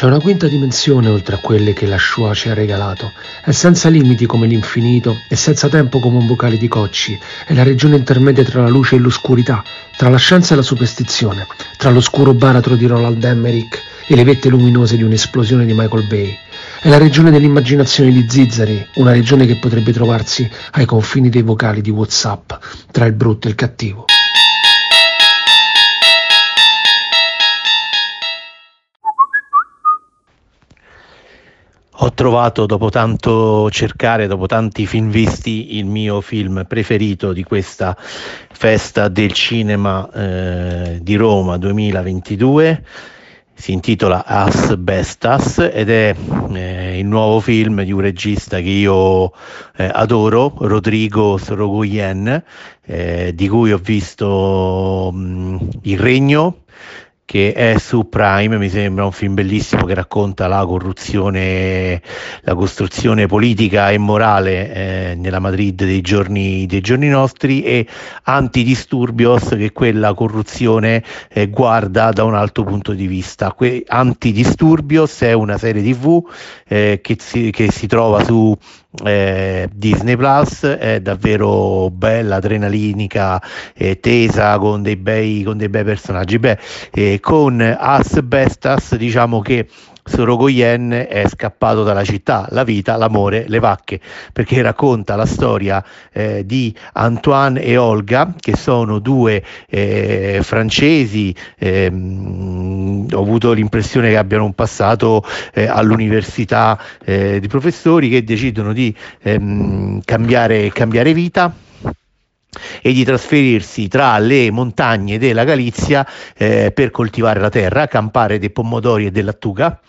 C'è una quinta dimensione oltre a quelle che la Shoah ci ha regalato. È senza limiti come l'infinito e senza tempo come un vocale di cocci. È la regione intermedia tra la luce e l'oscurità, tra la scienza e la superstizione, tra l'oscuro baratro di Roland Emmerich e le vette luminose di un'esplosione di Michael Bay. È la regione dell'immaginazione di Zizzari, una regione che potrebbe trovarsi ai confini dei vocali di WhatsApp, tra il brutto e il cattivo. Ho trovato dopo tanto cercare, dopo tanti film visti, il mio film preferito di questa festa del cinema eh, di Roma 2022. Si intitola Asbestas ed è eh, il nuovo film di un regista che io eh, adoro, Rodrigo Sorogoyen, eh, di cui ho visto mh, Il Regno, che è su Prime, mi sembra un film bellissimo che racconta la corruzione, la costruzione politica e morale eh, nella Madrid dei giorni, dei giorni, nostri e Antidisturbios che quella corruzione eh, guarda da un altro punto di vista. Que- Antidisturbios è una serie tv eh, che, si, che si trova su eh, Disney Plus è davvero bella, adrenalinica, eh, tesa con dei bei, con dei bei personaggi. Beh, eh, con Asbestas diciamo che Sorogoyen è scappato dalla città, la vita, l'amore, le vacche, perché racconta la storia eh, di Antoine e Olga, che sono due eh, francesi, ehm, ho avuto l'impressione che abbiano un passato eh, all'università eh, di professori che decidono di ehm, cambiare, cambiare vita e di trasferirsi tra le montagne della Galizia eh, per coltivare la terra, campare dei pomodori e dell'attuga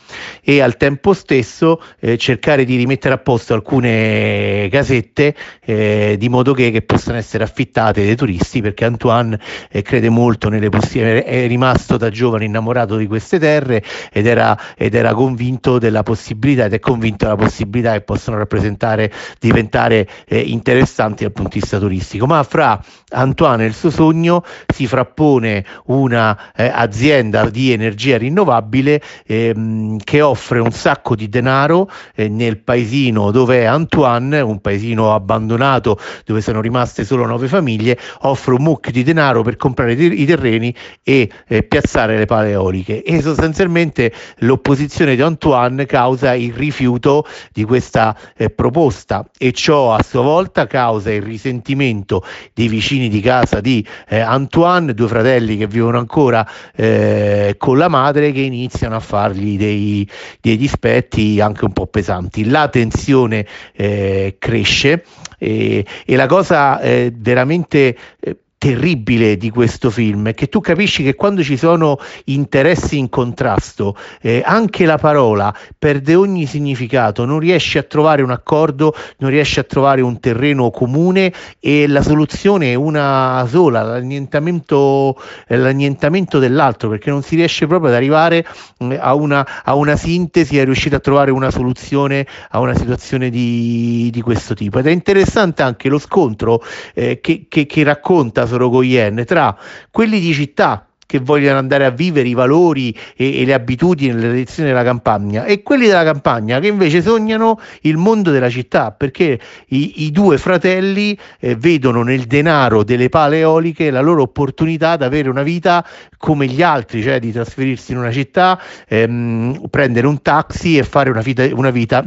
e al tempo stesso eh, cercare di rimettere a posto alcune casette eh, di modo che, che, possano essere affittate dai turisti perché Antoine eh, crede molto nelle possibilità, è rimasto da giovane innamorato di queste terre ed era, ed era convinto della possibilità ed è convinto della possibilità che possano rappresentare, diventare eh, interessanti dal punto di vista turistico. Ma para Antoine il suo sogno si frappone un'azienda eh, di energia rinnovabile ehm, che offre un sacco di denaro eh, nel paesino dove è Antoine, un paesino abbandonato dove sono rimaste solo nove famiglie, offre un mucchio di denaro per comprare i terreni e eh, piazzare le pale eoliche e sostanzialmente l'opposizione di Antoine causa il rifiuto di questa eh, proposta e ciò a sua volta causa il risentimento dei vicini di casa di eh, Antoine, due fratelli che vivono ancora eh, con la madre che iniziano a fargli dei, dei dispetti anche un po' pesanti. La tensione eh, cresce e, e, la cosa eh, veramente eh, terribile di questo film è che tu capisci che quando ci sono interessi in contrasto, eh, anche la parola perde ogni significato, non riesci a trovare un accordo, non riesci a trovare un terreno comune e la soluzione è una sola, l'annientamento, l'annientamento dell'altro, perché non si riesce proprio ad arrivare mm, a una, a una sintesi, a riuscire a trovare una soluzione a una situazione di, di questo tipo. Ed è interessante anche lo scontro eh, che, che, che racconta Sorogoyen tra quelli di città che vogliono andare a vivere i valori e, e, le abitudini e le tradizioni della campagna e quelli della campagna che invece sognano il mondo della città perché i, i due fratelli eh, vedono nel denaro delle pale eoliche la loro opportunità di avere una vita come gli altri, cioè di trasferirsi in una città, ehm, prendere un taxi e fare una vita, una vita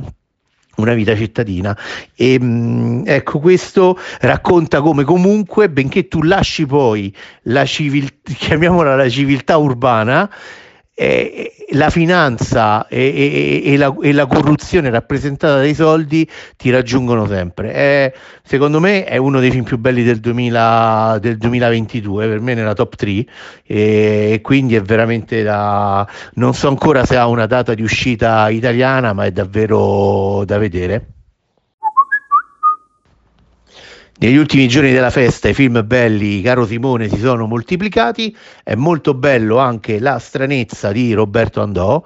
una vita cittadina. E mm, ecco questo racconta come comunque benché tu lasci poi la civiltà chiamiamola la civiltà urbana eh, la finanza e, e, e, la, e, la, corruzione rappresentata dai soldi ti raggiungono sempre. È, secondo me è uno dei film più belli del, 2000, del 2022, per me nella top 3 e, quindi è veramente da... non so ancora se ha una data di uscita italiana, ma è davvero da vedere. Negli ultimi giorni della festa i film belli, caro Simone, si sono moltiplicati, è molto bello anche La stranezza di Roberto Andò,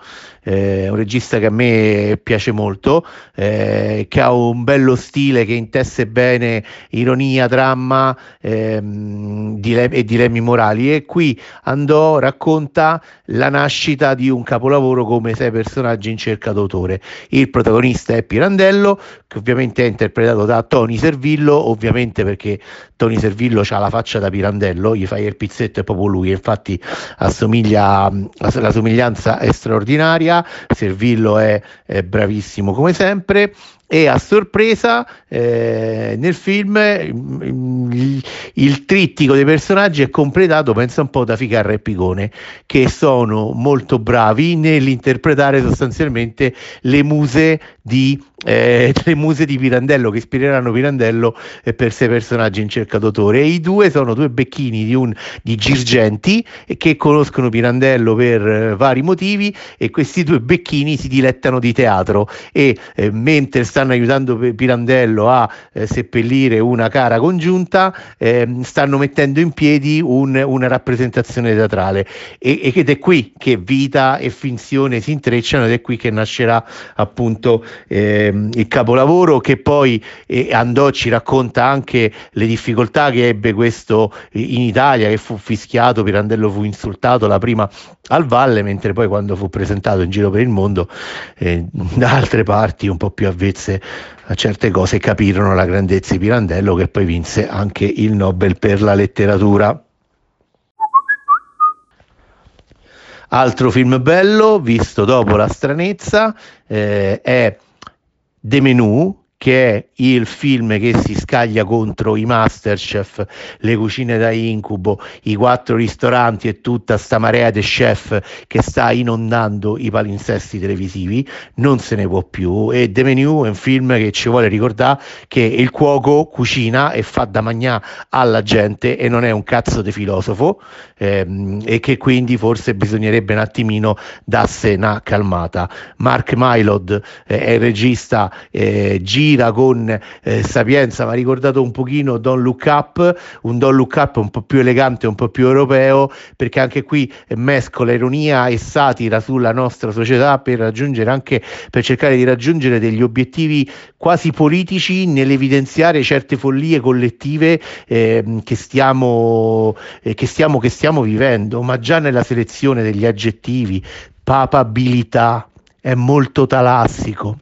eh, un regista che a me piace molto, eh, che ha un bello stile che intesse bene ironia, dramma ehm, e dilemmi morali e qui andò, racconta la nascita di un capolavoro come sei personaggi in cerca d'autore. Il protagonista è Pirandello, che ovviamente è interpretato da Tony Servillo, ovviamente perché Tony Servillo ha la faccia da Pirandello, gli fai il pizzetto è proprio lui, infatti assomiglia, la somiglianza è straordinaria, Servillo è, è bravissimo come sempre. E a sorpresa eh, nel film il, il, trittico dei personaggi è completato pensa un po' da Ficarra e Picone che sono molto bravi nell'interpretare sostanzialmente le muse di eh, le muse di Pirandello che ispireranno Pirandello eh, per sei personaggi in cerca d'autore. E i due sono due becchini di, un, di Girgenti eh, che conoscono Pirandello per eh, vari motivi e questi due becchini si dilettano di teatro. E eh, mentre stanno aiutando Pirandello a eh, seppellire una cara congiunta ehm, stanno mettendo in piedi un, una rappresentazione teatrale. E, ed è qui che vita e finzione si intrecciano ed è qui che nascerà appunto eh, Ehm, il capolavoro che poi eh, andò ci racconta anche le difficoltà che ebbe questo in Italia che fu fischiato, Pirandello fu insultato la prima al Valle mentre poi quando fu presentato in giro per il mondo eh, da altre parti un po' più avvezze a certe cose capirono la grandezza di Pirandello che poi vinse anche il Nobel per la letteratura. Altro film bello, visto dopo la stranezza, eh, è The Menu che è il film che si scaglia contro i Masterchef, le cucine da incubo, i quattro ristoranti e tutta sta marea di chef che sta inondando i palinsesti televisivi, non se ne può più e The Menu è un film che ci vuole ricordare che il cuoco cucina e fa da magnà alla gente e non è un cazzo di filosofo ehm, e che quindi forse bisognerebbe un attimino darsi una calmata. Mark Mylod eh, è il regista eh, gira con eh, sapienza, mi ha ricordato un pochino Don Look Up, un Don Look Up un po' più elegante, un po' più europeo, perché anche qui mescola ironia e satira sulla nostra società per raggiungere anche per cercare di raggiungere degli obiettivi quasi politici nell'evidenziare certe follie collettive eh, che, stiamo, eh, che, stiamo, che stiamo vivendo, ma già nella selezione degli aggettivi, papabilità, è molto talassico.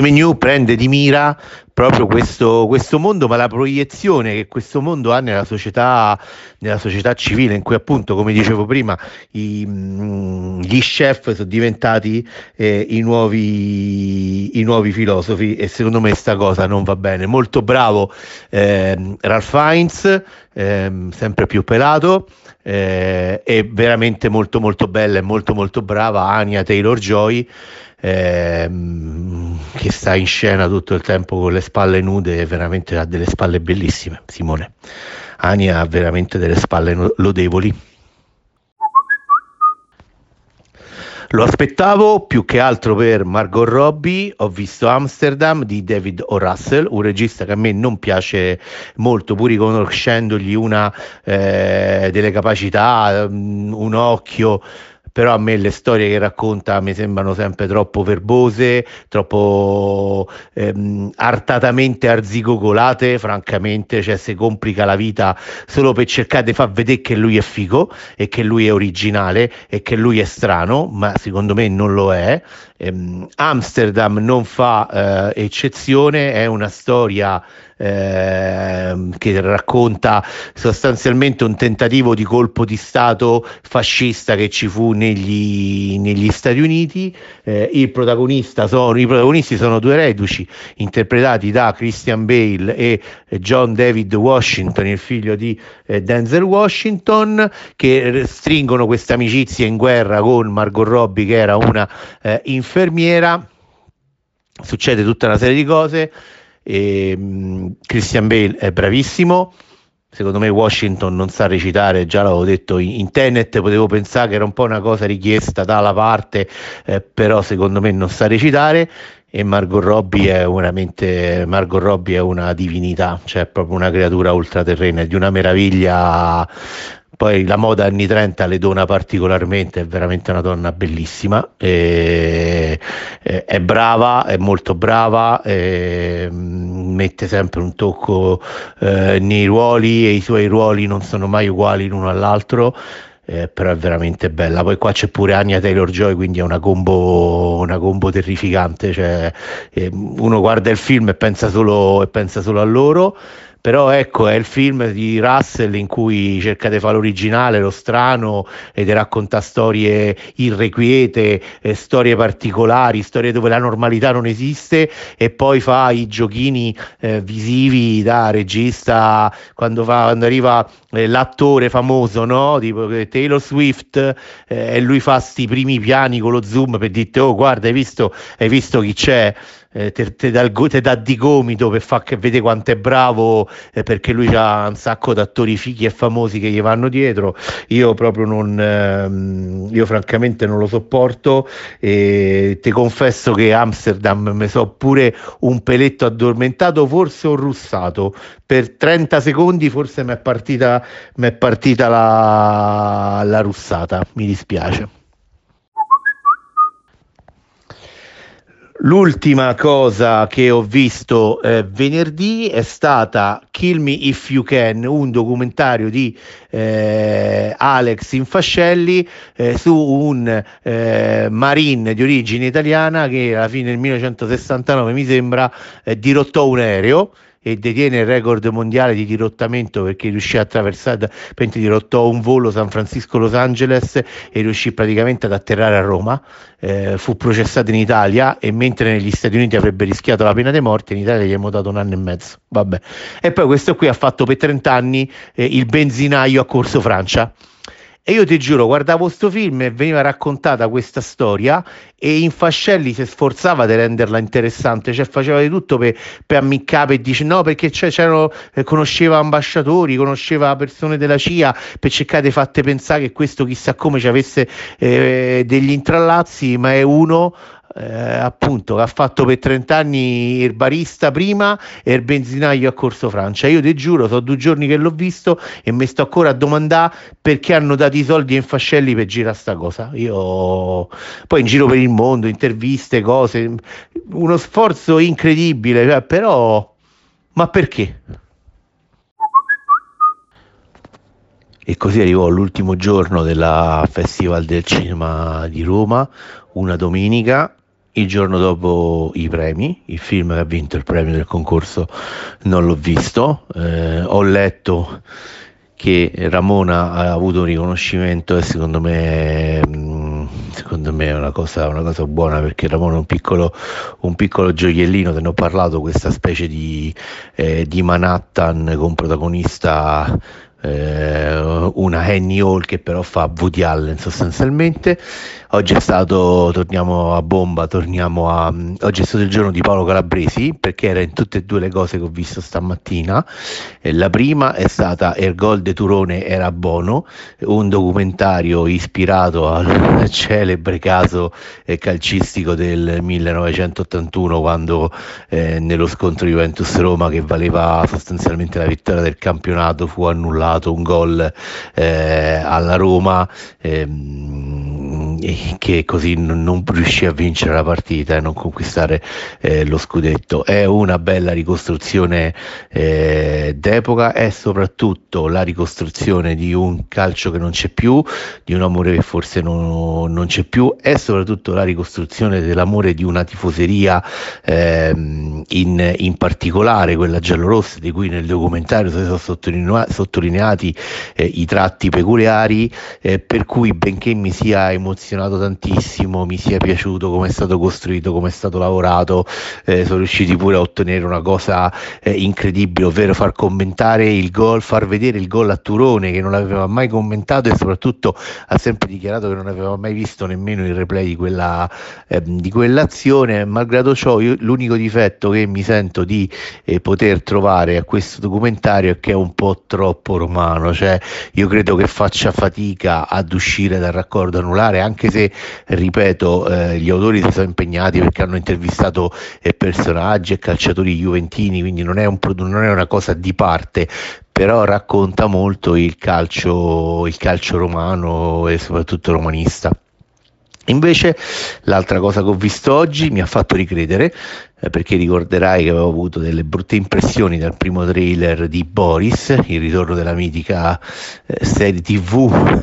Menu prende di mira proprio questo, questo, mondo, ma la proiezione che questo mondo ha nella società, nella società civile, in cui appunto, come dicevo prima, i, mm, gli chef sono diventati eh, i, nuovi, i, nuovi, filosofi e secondo me sta cosa non va bene. Molto bravo eh, Ralph Fiennes, eh, sempre più pelato. Eh, e veramente molto molto bella e molto molto brava Anya Taylor Joy ehm, che sta in scena tutto il tempo con le spalle nude veramente ha delle spalle bellissime, Simone. Ania ha veramente delle spalle lodevoli. Lo aspettavo più che altro per Margot Robbie, ho visto Amsterdam di David O. Russell, un regista che a me non piace molto, pur riconoscendogli una eh, delle capacità, mm, un occhio però a me le storie che racconta mi sembrano sempre troppo verbose, troppo ehm, artatamente arzigogolate, francamente, cioè si complica la vita solo per cercare di far vedere che lui è figo e che lui è originale e che lui è strano, ma secondo me non lo è. Ehm, Amsterdam non fa eh, eccezione, è una storia eh, che racconta sostanzialmente un tentativo di colpo di Stato fascista che ci fu negli, negli Stati Uniti. Eh, sono, I protagonisti sono due reduci interpretati da Christian Bale e John David Washington, il figlio di eh, Denzel Washington, che stringono questa amicizia in guerra con Margot Robbie, che era una eh, infermiera. Succede tutta una serie di cose. E, um, Christian Bale è bravissimo. Secondo me Washington non sa recitare, già l'avevo detto in, in Tenet, potevo pensare che era un po' una cosa richiesta dalla parte, eh, però secondo me non sa recitare e Margot Robbie è veramente Margot Robbie è una divinità, cioè proprio una creatura ultraterrena, di una meraviglia poi la moda anni 30 le dona particolarmente, è veramente una donna bellissima, e, è brava, è molto brava, e, mette sempre un tocco eh, nei ruoli e i suoi ruoli non sono mai uguali l'uno all'altro. Eh, però è veramente bella. Poi qua c'è pure Anya Taylor Joy, quindi è una combo, una combo terrificante. Cioè, eh, uno guarda il film e pensa solo, e pensa solo a loro però ecco è il film di Russell in cui cerca di fare l'originale, lo strano e di racconta storie irrequiete, eh, storie particolari, storie dove la normalità non esiste e poi fa i giochini eh, visivi da regista quando, fa, quando arriva eh, l'attore famoso, no? tipo Taylor Swift eh, e lui fa sti primi piani con lo zoom per dirti oh guarda hai visto, hai visto chi c'è eh, te, te, dà te, dà di gomito per far che vede quanto è bravo eh, perché lui ha un sacco di attori fighi e famosi che gli vanno dietro. Io proprio non ehm, io francamente non lo sopporto e ti confesso che Amsterdam mi so pure un peletto addormentato forse ho russato. Per 30 secondi forse mi è partita, partita la, la russata mi dispiace L'ultima cosa che ho visto eh, venerdì è stata Kill Me If You Can, un documentario di eh, Alex Infascelli eh, su un eh, marine di origine italiana che alla fine del 1969 mi sembra eh, dirottò un aereo e detiene il record mondiale di dirottamento perché riuscì a attraversare, dirottò un volo San Francisco-Los Angeles e riuscì praticamente ad atterrare a Roma. Eh, fu processato in Italia e mentre negli Stati Uniti avrebbe rischiato la pena di morte, in Italia gli abbiamo dato un anno e mezzo. Vabbè. E poi questo qui ha fatto per 30 anni eh, il benzinaio a Corso Francia. E io ti giuro, guardavo questo film e veniva raccontata questa storia e Infascelli si sforzava di renderla interessante, cioè faceva di tutto per, per ammiccare e dice no perché c'erano, eh, conosceva ambasciatori, conosceva persone della CIA per cercare di farti pensare che questo chissà come ci avesse eh, degli intrallazzi, ma è uno eh, appunto ha fatto per 30 anni il barista prima e il benzinaio a Corso Francia. Io ti giuro, sono due giorni che l'ho visto e mi sto ancora a domandare perché hanno dato i soldi ai fascelli per girare sta cosa. Io poi in giro per il mondo, interviste, cose, uno sforzo incredibile, cioè, però ma perché? E così arrivò l'ultimo giorno del Festival del Cinema di Roma, una domenica, il giorno dopo i premi, il film che ha vinto il premio del concorso non l'ho visto, eh, ho letto che Ramona ha avuto un riconoscimento e secondo me, mm, secondo me è una cosa, una cosa, buona perché Ramona è un piccolo, un piccolo gioiellino, te ne ho parlato, questa specie di, eh, di Manhattan con protagonista eh, una Annie Hall che però fa Woody Allen sostanzialmente Oggi è stato, torniamo a bomba, torniamo a, oggi è stato il giorno di Paolo Calabresi perché era in tutte e due le cose che ho visto stamattina. E la prima è stata Il gol de Turone era buono, un documentario ispirato al celebre caso eh, calcistico del 1981 quando eh, nello scontro Juventus-Roma che valeva sostanzialmente la vittoria del campionato fu annullato un gol eh, alla Roma. Ehm, che così non riuscì a vincere la partita e non conquistare eh, lo scudetto. È una bella ricostruzione eh, d'epoca, è soprattutto la ricostruzione di un calcio che non c'è più, di un amore che forse non, non c'è più, è soprattutto la ricostruzione dell'amore di una tifoseria eh, in, in, particolare, quella giallorossa, di cui nel documentario sono sottolineati, sottolineati eh, i tratti peculiari, eh, per cui benché mi sia emozionato emozionato tantissimo, mi sia piaciuto come è stato costruito, come è stato lavorato, eh, sono riusciti pure a ottenere una cosa eh, incredibile, ovvero far commentare il gol, far vedere il gol a Turone che non aveva mai commentato e soprattutto ha sempre dichiarato che non aveva mai visto nemmeno il replay di, quella, eh, di quell'azione, malgrado ciò io, l'unico difetto che mi sento di eh, poter trovare a questo documentario è che è un po' troppo romano, cioè io credo che faccia fatica ad uscire dal raccordo anulare anche se ripeto, eh, gli autori si sono impegnati perché hanno intervistato eh, personaggi e calciatori juventini, quindi non è, un, non è una cosa di parte, però racconta molto il calcio, il calcio romano e soprattutto romanista. Invece l'altra cosa che ho visto oggi mi ha fatto ricredere, eh, perché ricorderai che avevo avuto delle brutte impressioni dal primo trailer di Boris, il ritorno della mitica eh, serie tv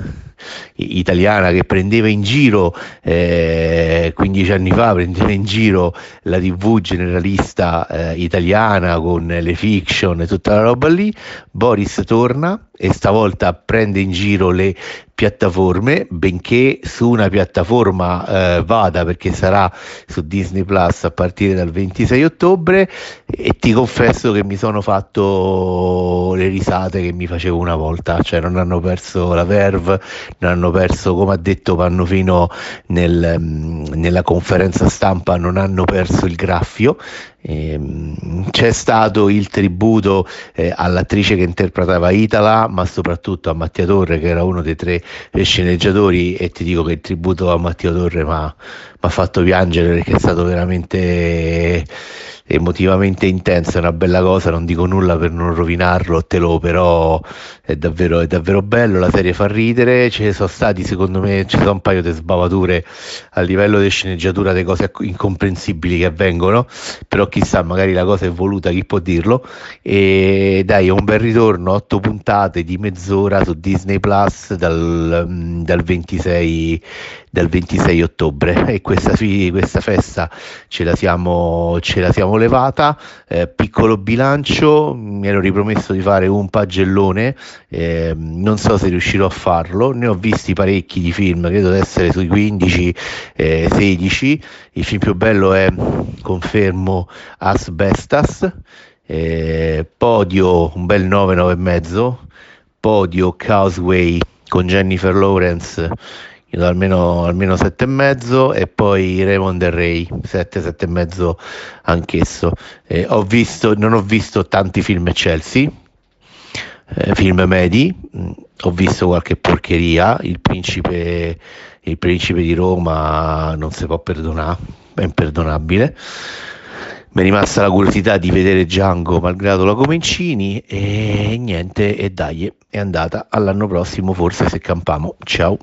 italiana che prendeva in giro eh, 15 anni fa prendeva in giro la tv generalista eh, italiana con le fiction e tutta la roba lì. Boris torna e stavolta prende in giro le piattaforme, benché su una piattaforma eh, vada perché sarà su Disney Plus a partire dal 26 ottobre e ti confesso che mi sono fatto le risate che mi facevo una volta, cioè non hanno perso la verve, non hanno perso, come ha detto Pannofino nel, mm, nella conferenza stampa, non hanno perso il graffio c'è stato il tributo eh, all'attrice che interpretava Itala, ma soprattutto a Mattia Torre, che era uno dei tre sceneggiatori, e ti dico che il tributo a Mattia Torre mi ha fatto piangere perché è stato veramente emotivamente intensa, è una bella cosa, non dico nulla per non rovinarlo, te lo però è davvero, è davvero bello, la serie fa ridere, ci sono stati secondo me, ci sono un paio di sbavature a livello di sceneggiatura, di cose incomprensibili che avvengono, però chissà, magari la cosa è voluta, chi può dirlo, e dai, un bel ritorno, otto puntate di mezz'ora su Disney Plus dal, dal 26 dal 26 ottobre e questa, questa festa ce la siamo, ce la siamo levata. Eh, piccolo bilancio, mi ero ripromesso di fare un pagellone, eh, non so se riuscirò a farlo, ne ho visti parecchi di film, credo di essere sui 15, eh, 16. Il film più bello è, confermo, Asbestas. Eh, podio un bel 9, 9 e mezzo. Podio Causeway con Jennifer Lawrence io do almeno, almeno sette e mezzo e poi Raymond e Ray 7, sette e mezzo anch'esso. Eh, ho visto, non ho visto tanti film Chelsea, eh, film medi, mm, ho visto qualche porcheria, il principe, il principe di Roma non si può perdonare, è imperdonabile. Mi è rimasta la curiosità di vedere Django malgrado la Comencini e niente, e dai, è andata all'anno prossimo forse se campamo. Ciao.